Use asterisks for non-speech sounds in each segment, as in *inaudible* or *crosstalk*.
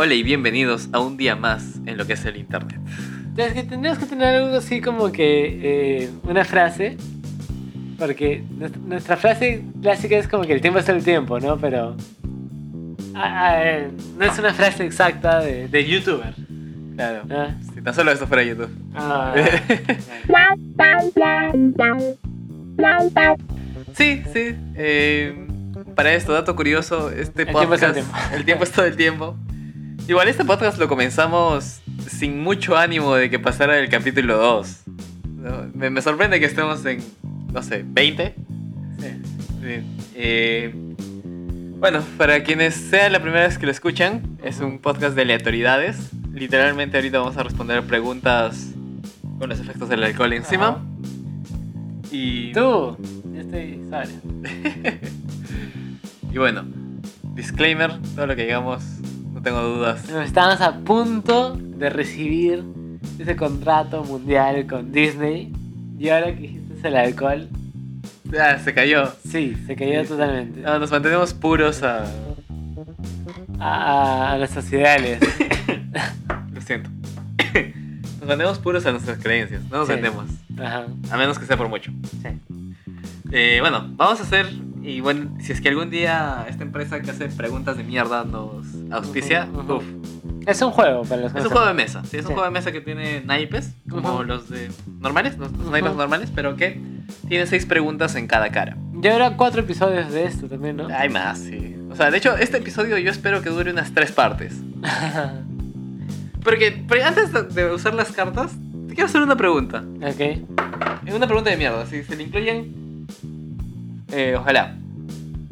Hola y bienvenidos a un día más en lo que es el internet. Es que tendríamos que tener algo así como que eh, una frase. Porque nuestra, frase clásica es como que el tiempo es el tiempo, ¿no? Pero. ah, ah, eh, no es una frase exacta de, de youtuber. Claro. ¿no? Si tan solo esto fuera YouTube. Ah, *laughs* Sí, sí. eh, para esto, dato curioso, este El tiempo es el podcast. tiempo. el tiempo es todo el tiempo. Igual este podcast lo comenzamos sin mucho ánimo de que pasara el capítulo 2. ¿no? Me, me sorprende que estemos en, no sé, 20. sí. Sí. Eh, bueno, para quienes sea la primera vez que lo escuchan, es un podcast de aleatoriedades. Literalmente ahorita vamos a responder preguntas con los efectos del alcohol encima. Ajá. Y, Tú, yo estoy sobrio. *laughs* y bueno, disclaimer, todo lo que digamos, no tengo dudas. Estamos a punto de recibir ese contrato mundial con Disney. Y ahora que dijiste el alcohol, Ah, se cayó. sí, se cayó totalmente. No, nos mantenemos puros a... A, a nuestros ideales. *laughs* Lo siento. Nos mantenemos puros a nuestras creencias, no nos Sí. vendemos. Ajá. A menos que sea por mucho. Sí. Eh, bueno, vamos a hacer, y bueno, si es que algún día esta empresa que hace preguntas de mierda nos auspicia, uf. Es un juego para los que Es un juego de mesa, sí, es un Sí. juego de mesa que tiene naipes, como los de normales, los, naipes normales, pero que tiene seis preguntas en cada cara. Ya habrá cuatro episodios de esto también, ¿no? Hay más, sí. O sea, de hecho, este episodio yo espero que dure unas tres partes. *laughs* Porque, pero antes de- de usar las cartas, te quiero hacer una pregunta. ok. Es una pregunta de mierda. Si se le incluyen. Eh, ojalá.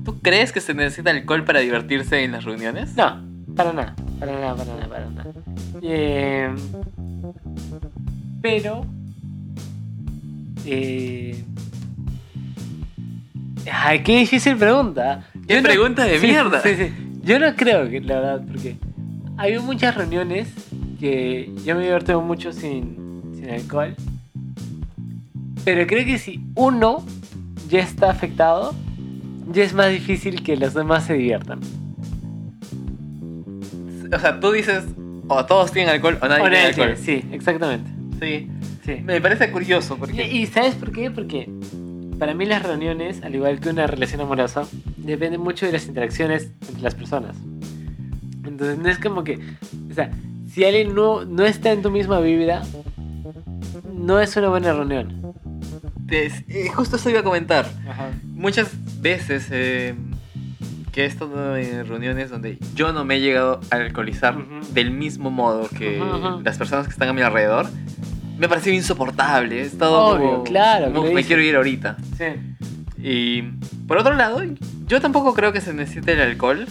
¿Tú crees que se necesita alcohol para divertirse en las reuniones? No, para nada. Para nada, para nada, para nada. Eh, pero. Eh, ay, qué difícil pregunta. ¿Qué Yo no- pregunta de sí, mierda? Sí, sí. Yo no creo que, la verdad, porque hay muchas reuniones que yo me diverto mucho sin, sin alcohol. Pero creo que si uno ya está afectado, ya es más difícil que los demás se diviertan. O sea, tú dices. O todos tienen alcohol o nadie O tiene alcohol. tiene, Sí, exactamente. Sí. Sí. Me parece curioso Y, porque. y ¿sabes por qué? Porque para mí las reuniones, al igual que una relación amorosa, dependen mucho de las interacciones entre las personas. Entonces no es como que, o sea, si alguien no, no está en tu misma vibra, no es una buena reunión. te- eh, justo eso iba a comentar. Ajá. Muchas veces eh, que he estado en reuniones donde yo no me he llegado a alcoholizar del mismo modo que las personas que están a mi alrededor, me ha parecido insoportable. He estado Obvio, como, claro, como me quiero ir ahorita. Sí. Y por otro lado, yo tampoco creo que se necesite el alcohol,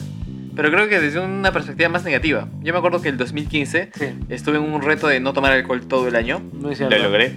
pero creo que desde una perspectiva más negativa. Yo me acuerdo que el 2015 Sí, estuve en un reto de no tomar alcohol todo el año. muy cierto. Lo logré.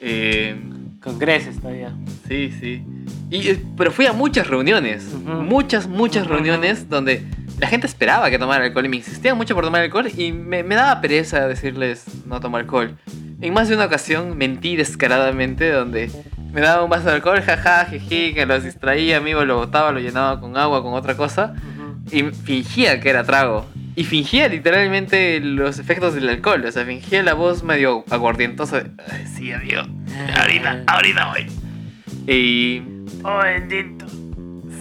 Eh, Con creces todavía. Sí, sí. Y, eh, pero fui a muchas reuniones, muchas, muchas reuniones donde la gente esperaba que tomara alcohol y me insistían mucho por tomar alcohol y me, me daba pereza decirles no tomo alcohol. En más de una ocasión mentí descaradamente donde me daba un vaso de alcohol, jaja, jeje, que los distraía, amigo, lo botaba, lo llenaba con agua, con otra cosa Ujú. y fingía que era trago. Y fingía literalmente los efectos del alcohol, o sea, fingía la voz medio aguardientosa. de, "Ay, Sí, amigo, ahorita, ahorita voy. Y Oh, bendito.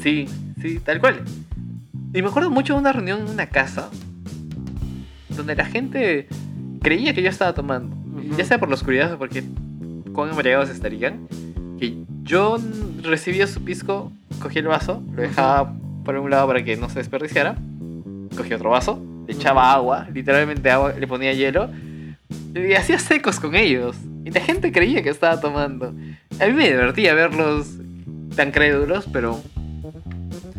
Sí, sí, tal cual. Y me acuerdo mucho de una reunión en una casa donde la gente creía que yo estaba tomando. Ujú. Ya sea por la oscuridad o porque cuán embriagados estarían. Que yo recibía su pisco, cogía el vaso, lo dejaba por un lado para que no se desperdiciara. Cogía otro vaso, le echaba agua, literalmente agua, le ponía hielo. Y hacía secos con ellos. Y la gente creía que estaba tomando. A mí me divertía verlos tan crédulos, pero...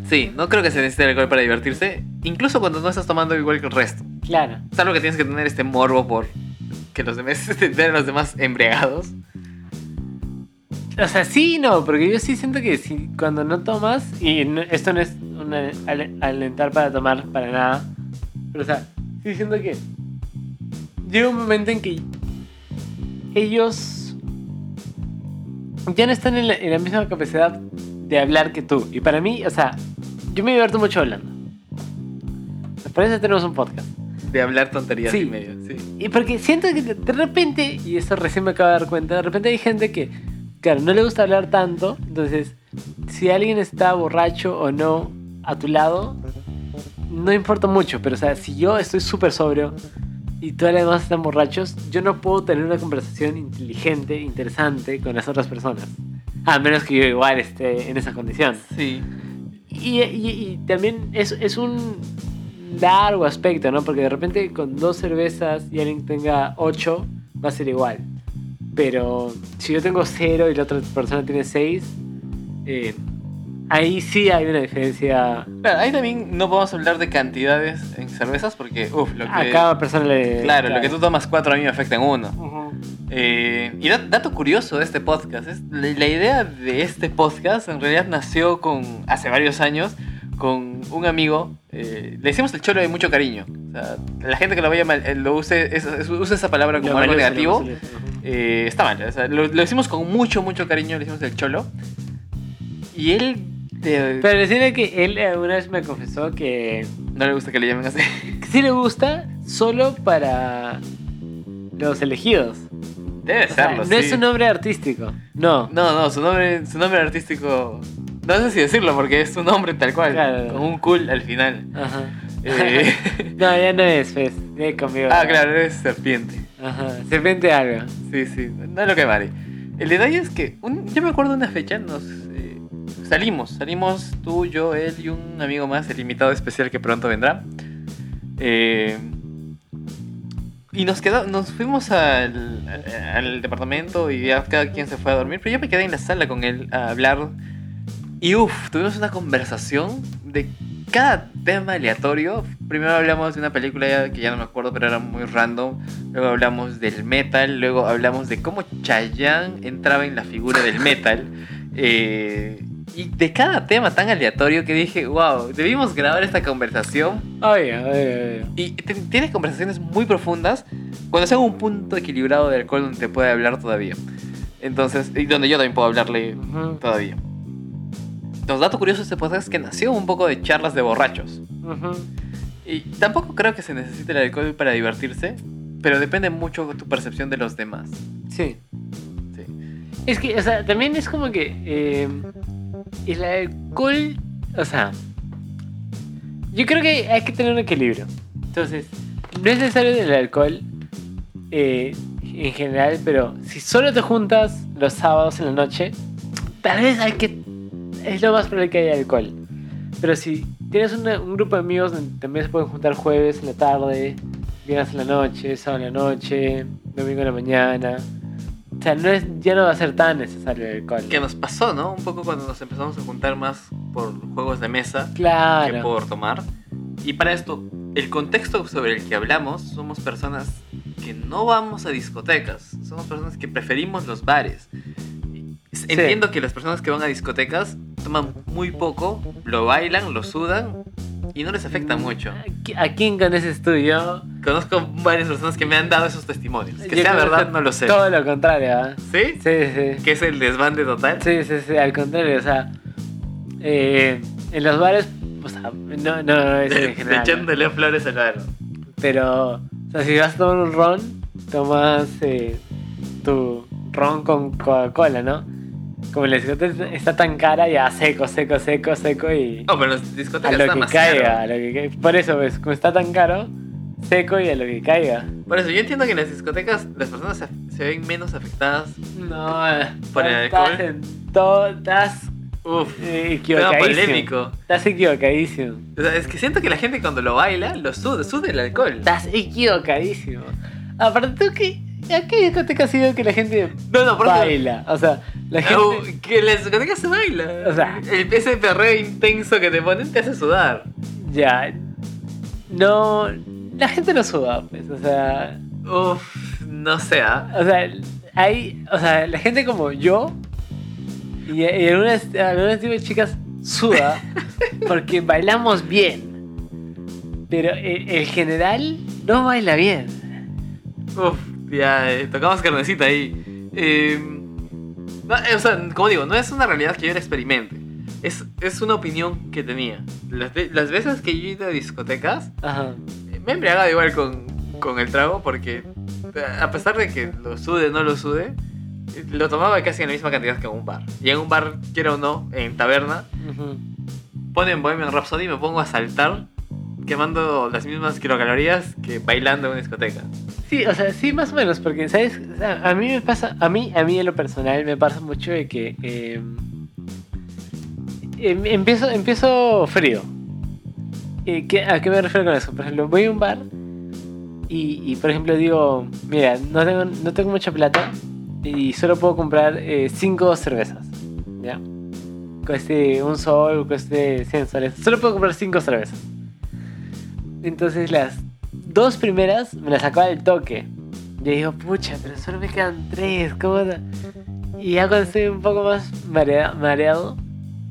Sí, no creo que se necesite el alcohol para divertirse. Incluso cuando no estás tomando igual que el resto. Claro. Salvo que tienes que tener este morbo por que los demás *laughs* estén los demás embriagados. O sea, sí y no, porque yo sí siento que si, cuando no tomas, y no- esto no es un al- alentar para tomar para nada, pero o sea, sí siento que llega un momento en que ellos ya no están en la, en la misma capacidad de hablar que tú. Y para mí, o sea, yo me divierto mucho hablando. Por eso tenemos un podcast. de hablar tonterías Sí. y medio. Sí. Y porque siento que de repente, y eso recién me acabo de dar cuenta, de repente hay gente que, claro, no le gusta hablar tanto. Entonces, si alguien está borracho o no a tu lado, no importa mucho. Pero, o sea, si yo estoy súper sobrio y todos los demás están borrachos, yo no puedo tener una conversación inteligente, interesante con las otras personas. A menos que yo igual esté en esa condición. Sí. Y, y- y también es, es un largo aspecto, ¿no? Porque de repente con dos cervezas y alguien tenga ocho, va a ser igual. Pero si yo tengo cero y la otra persona tiene seis, eh, ahí sí hay una diferencia. Claro, ahí también no podemos hablar de cantidades en cervezas porque, uff, lo que. A cada persona le. Claro, lo que tú tomas cuatro a mí me afecta en uno. Ujú. Eh, y dat- dato curioso de este podcast, es la, idea de este podcast en realidad nació con hace varios años con un amigo, eh, le decimos el cholo de mucho cariño. O sea, la gente que lo vaya mal, eh, lo use, es- es- use esa palabra como algo negativo, eh, está mal. O sea, lo, lo decimos con mucho, mucho cariño, le decimos el cholo. Y él eh, Pero decirle que él eh, una vez me confesó que, no le gusta que le llamen así. *laughs* que sí le gusta solo para los elegidos. Debe O sea, serlo, no sí. es un nombre artístico. No. No, no, su nombre, su nombre artístico. No sé si decirlo porque es su nombre tal cual. Claro. Con un cool al final. Ajá. Eh, *laughs* No, ya no es, pues. Ya conmigo. ah, claro, es serpiente. Ajá. Serpiente algo. Sí, sí, no es lo que vale. El detalle es que un- yo me acuerdo una fecha, nos eh, salimos, salimos tú, yo, él y un amigo más, el invitado especial que pronto vendrá. Eh, y nos quedó, nos fuimos al, al departamento y ya cada quien se fue a dormir, pero yo me quedé en la sala con él a hablar. Y uff, tuvimos una conversación de cada tema aleatorio. Primero hablamos de una película que ya no me acuerdo, pero era muy random. Luego hablamos del metal. Luego hablamos de cómo Chayanne entraba en la figura del metal. Eh, y de cada tema tan aleatorio que dije, wow, debimos grabar esta conversación Oye, oye, oye. y tienes conversaciones muy profundas cuando sea un punto equilibrado del alcohol donde te puede hablar todavía. Entonces, y donde yo también puedo hablarle todavía. Los datos curiosos de este podcast es que nació un poco de charlas de borrachos. ujú. Y tampoco creo que se necesite el alcohol para divertirse, pero depende mucho de tu percepción de los demás. Sí. Sí. Es que, o sea, también es como que eh, el alcohol, o sea, yo creo que hay que tener un equilibrio. Entonces, no es necesario el alcohol eh, en general, pero si solo te juntas los sábados en la noche, tal vez hay que, es lo más probable que haya alcohol. Pero si tienes una- un grupo de amigos también se pueden juntar jueves en la tarde, viernes en la noche, sábado en la noche, domingo en la mañana. O sea, no es, ya no va a ser tan necesario el alcohol. Que nos pasó, ¿no? Un poco cuando nos empezamos a juntar más por juegos de mesa que Claro. por tomar. Y para esto, el contexto sobre el que hablamos, somos personas que no vamos a discotecas, somos personas que preferimos los bares. Entiendo que las personas que van a discotecas toman muy poco, lo bailan, lo sudan y no les afecta mucho. ¿A a quién conoces tú? Yo. Conozco varias personas que me han dado esos testimonios. Que yo sea verdad, no lo sé. Todo lo contrario, ¿ah? ¿Sí? Sí, sí. Que es el desbande total. Sí, sí, sí, al contrario, o sea. eh, en los bares, o sea, no, no, no es en general. ¿no? Echándole flores al bar. Pero, o sea, si vas a tomar un ron, tomas eh, tu ron con Coca-Cola, ¿no? Como la discoteca está tan cara, ya seco, seco, seco, seco y. Oh, pero las a discotecas lo está que más caiga, caro. a lo que caiga. Por eso, ves, como está tan caro, seco y a lo que caiga. Por eso, yo entiendo que en las discotecas las personas se, se ven menos afectadas. No, ¿Por el estás alcohol? en todo, estás Uf, eh, tema polémico. Estás equivocadísimo. O sea, es que siento que la gente cuando lo baila, lo suda, suda el alcohol. Estás equivocadísimo. Aparte, tú que. ¿A qué discoteca has ido que la gente No, no, por eso- baila? O sea, la gente. Que en las discotecas se baila. O sea- el, ese perreo intenso que te ponen te hace sudar. Ya. No. La gente no suda, pues. O sea. Uf, no sé, ¿ah? O sea, hay. O sea, la gente como yo. Y, y algunas, algunas tipo de chicas suda. *laughs* porque bailamos bien. Pero el, el general no baila bien. Uf, ya eh, tocamos carnecita ahí. Eh, no, eh, o sea, como digo, no es una realidad que yo la experimente. Es, es una opinión que tenía. Las, las veces que yo he ido a discotecas, Ajá. Me he embriagado igual con, con el trago porque a pesar de que lo sude o no lo sude, lo tomaba casi en la misma cantidad que en un bar. Y en un bar, quiero o no, en taberna, Ujú. ponen Bohemian Rhapsody y me pongo a saltar quemando las mismas kilocalorías que bailando en una discoteca. Sí, o sea, sí, más o menos, porque, ¿sabes? O sea, a mí me pasa, a mí, a mí en lo personal me pasa mucho de que eh, em- empiezo, empiezo frío. Eh, ¿qué- ¿A qué me refiero con eso? Por ejemplo, voy a un bar y, por ejemplo, digo, mira, no tengo, no tengo mucha plata y solo puedo comprar eh, cinco cervezas, ¿ya? Cueste un sol, cueste 100 soles. Solo puedo comprar cinco cervezas. Entonces las dos primeras me las sacaba del toque. Y digo, pucha, pero solo me quedan tres, ¿cómo? da-?" Y ya cuando estoy un poco más marea- mareado,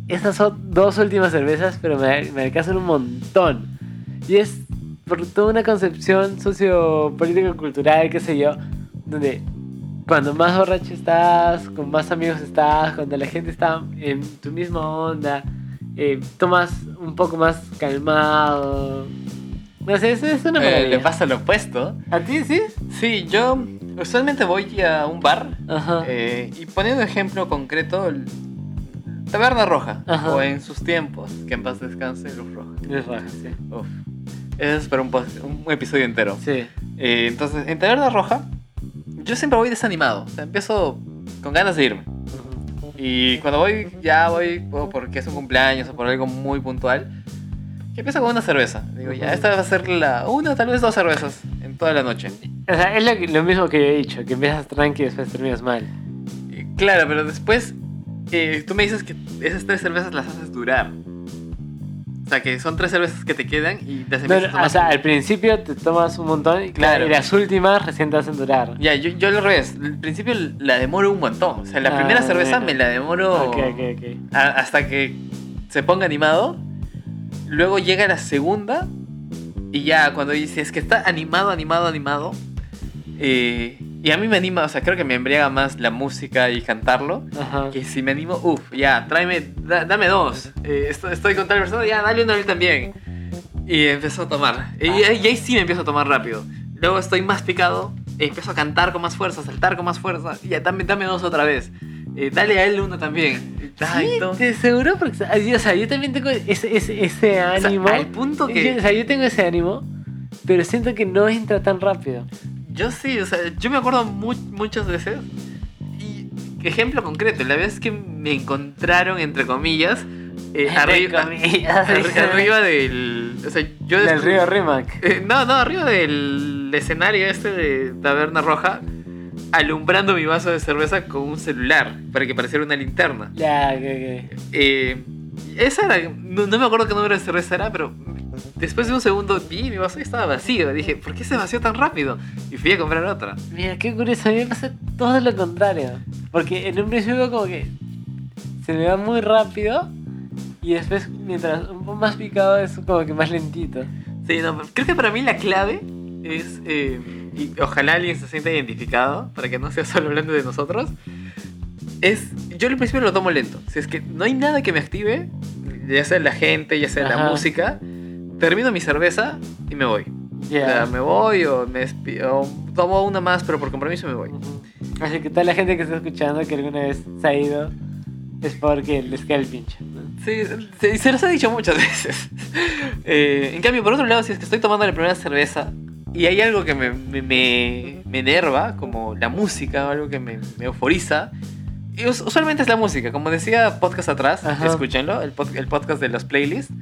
esas son dos últimas cervezas, pero me, me alcanzan un montón. Y es por toda una concepción sociopolítico-cultural, qué sé yo, donde cuando más borracho estás, con más amigos estás, cuando la gente está en tu misma onda, eh, tomas un poco más calmado. No sé, eso es una Eh, le pasa lo opuesto. ¿A ti sí? Sí, yo usualmente voy a un bar Ajá. eh, y poniendo ejemplo concreto, Taberna Roja, Ajá. o en sus tiempos, que en paz descanse Luz Roja. Es raja, sí. Uf. Eso es para un, episodio entero. Sí. Eh, entonces, en Taberna Roja, yo siempre voy desanimado. O sea, empiezo con ganas de irme. Y cuando voy, ya voy o porque es un cumpleaños o por algo muy puntual. Que empiezo con una cerveza. Digo, ya, esta va a ser la una, tal vez dos cervezas en toda la noche. O sea, es lo, mismo que yo he dicho, que empiezas tranqui y después terminas mal. Claro, pero después eh, tú me dices que esas tres cervezas las haces durar. O sea, que son tres cervezas que te quedan y No, empiezas no, a tomar. o sea, al principio te tomas un montón y, Claro. y las últimas recién te hacen durar. Ya, yo, yo al revés. Al principio la demoro un montón. O sea, la Ah, primera cerveza bueno. me la demoro a- hasta que se ponga animado. Luego llega la segunda. Y ya cuando dice es que está animado, animado, animado. eh, y a mí me anima, o sea, creo que me embriaga más la música y cantarlo. Ajá. Que si me animo, uff, ya, tráeme, da- dame dos. Eh, estoy, estoy con tal persona, ya, dale una a mí también. Y empezó a tomar. Y, y ahí sí me empiezo a tomar rápido. Luego estoy más picado, eh, empiezo a cantar con más fuerza, a saltar con más fuerza. Y ya, dame, dame dos otra vez. Eh, dale a él uno también. Sí, de seguro, porque o sea, yo también tengo ese, ese, ese O sea, ánimo. al punto que... Yo- o sea, yo tengo ese ánimo, pero siento que no entra tan rápido. Yo sí, o sea, yo me acuerdo mu- muchas veces. Y ejemplo concreto, la vez que me encontraron, entre comillas, eh, Entre arriba, comillas. arriba del. O sea, yo Del río Rimac. Eh, no, no, arriba del escenario este de Taberna Roja, alumbrando mi vaso de cerveza con un celular para que pareciera una linterna. Ya, ok, ok. Eh, esa era, no, no me acuerdo qué número de cerveza era, pero después de un segundo vi mi vaso y estaba vacío. Dije, ¿por qué se vació tan rápido? Y fui a comprar otra. Mira, qué curioso, a mí me pasa todo lo contrario. Porque en un principio como que se me va muy rápido y después mientras un poco más picado es como que más lentito. Sí, no, creo que para mí la clave es, eh, y ojalá alguien se sienta identificado, para que no sea solo hablando de nosotros, es, yo al principio lo tomo lento. Si es que no hay nada que me active, ya sea la gente, ya sea la Ajá. música, termino mi cerveza y me voy. Ya. O sea, me voy o, me o tomo una más, pero por compromiso me voy. Ujú. Así que toda la gente que está escuchando que alguna vez se ha ido es porque les queda el pinche. ¿no? Sí, se, se los he dicho muchas *laughs* veces. Eh, en cambio, por otro lado, si es que estoy tomando la primera cerveza y hay algo que me, me, me- me enerva, como la música o algo que me, me euforiza, y us- usualmente es la música. Como decía podcast atrás, Ajá. escúchenlo, el, pod- el podcast de los playlists,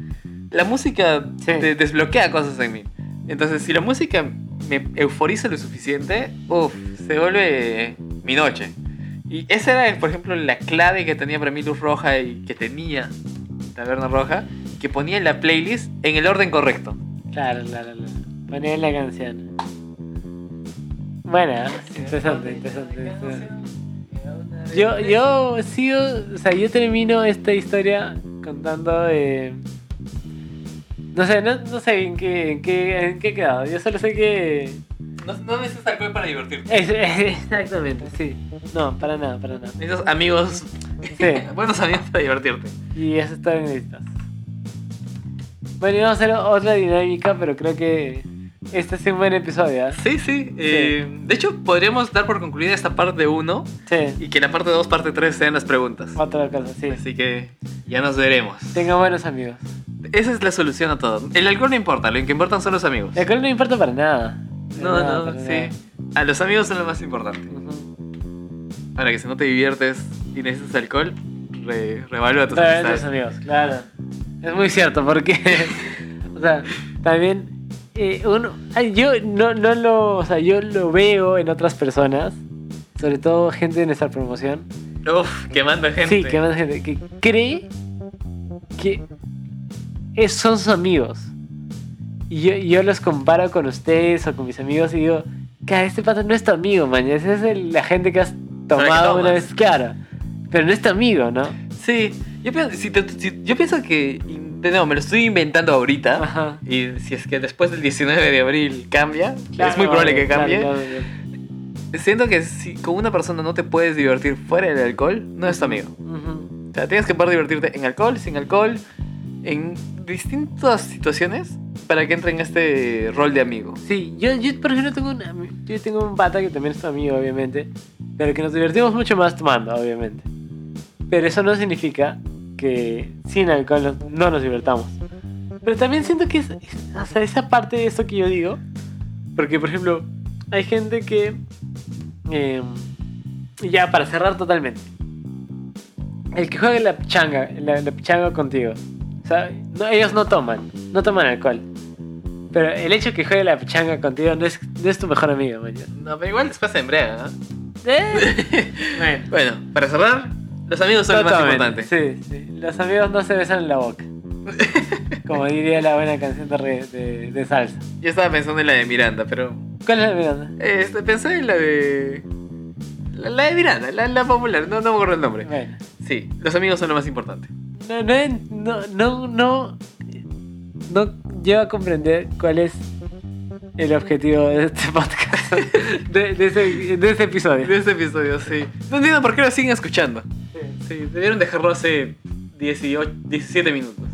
la música Sí. te desbloquea cosas en mí. Entonces, si la música me euforiza lo suficiente, uff, se vuelve mi noche. Y esa era, por ejemplo, la clave que tenía para mí Luz Roja y que tenía Taberna Roja, que ponía la playlist en el orden correcto. Claro, claro, claro. Poner la canción. Bueno, interesante, interesante. interesante. Yo, yo sigo, o sea, yo termino esta historia contando eh, no sé, no, no sé en qué, en qué, en qué he quedado. Yo solo sé que No, no necesitas alcohol para divertirte. es- exactamente, sí. No, para nada, para nada. Necesitas amigos, Sí. *laughs* buenos amigos para divertirte. Y eso está bien necesitas. Bueno, y vamos a hacer otra dinámica, pero creo que este es un buen episodio. ¿eh? Sí, sí. eh, de hecho, podríamos dar por concluida esta parte 1 Sí, y que la parte 2, parte 3 sean las preguntas. otra cosa, sí. Así que ya nos veremos. Tengan buenos amigos. Esa es la solución a todo. El alcohol no importa, lo que importan son los amigos. El alcohol no importa para nada. No, nada, no, sí. A los amigos son lo más importante. nada. Ujú. Para que si no te diviertes y necesitas alcohol, re, revalúa tus Para tus amigos, claro. Es muy cierto, porque. *laughs* o sea, también. eh, uno. yo no, no lo. O sea, yo lo veo en otras personas. Sobre todo gente de nuestra promoción. Uf, quemando gente. Sí, que más gente. Que cree que es- son sus amigos. Y yo, yo los comparo con ustedes o con mis amigos y digo, que este pata no es tu amigo, man. Ese es el- la gente que has tomado una vez, claro. Pero no es tu amigo, ¿no? Sí, yo pienso, si te- si- yo pienso que, nuevo, me lo estoy inventando ahorita. Ajá. Y si es que después del 19 de abril cambia, Claro, es muy probable que cambie. claro, claro. Siento que si con una persona no te puedes divertir fuera del alcohol, no es tu amigo. O sea, tienes que poder divertirte en alcohol, sin alcohol, en distintas situaciones para que entre en este rol de amigo. Sí, yo, yo por ejemplo tengo un, yo tengo un pata que también es tu amigo, obviamente, pero que nos divertimos mucho más tomando, obviamente. Pero eso no significa que sin alcohol no nos divertamos. Pero también siento que es, es- o sea, esa parte de eso que yo digo, porque por ejemplo, hay gente que, eh, ya para cerrar totalmente, el que juega la pichanga, la, la pichanga contigo, o sea, no, ellos no toman, no toman alcohol. Pero el hecho de que juegue la pichanga contigo no es, no es tu mejor amigo, man. No, pero igual después se embriaga, ¿no? Eh. *laughs* bueno, Bueno, para cerrar, los amigos son lo más importante. Sí, sí. Los amigos no se besan en la boca. *laughs* Como diría la buena canción de, re- de, de salsa. Yo estaba pensando en la de Miranda, pero. ¿Cuál es la Miranda? eh, pensé en la de. La, la de Miranda, la, la popular, no, no me acuerdo el nombre. Bueno, Sí, los amigos son lo más importante. No, no, no, no, no, no llevo a comprender cuál es el objetivo de este podcast, de, de ese, de ese episodio. De este episodio, sí. No entiendo por qué lo siguen escuchando. Sí, debieron dejarlo hace 18, 17 minutos.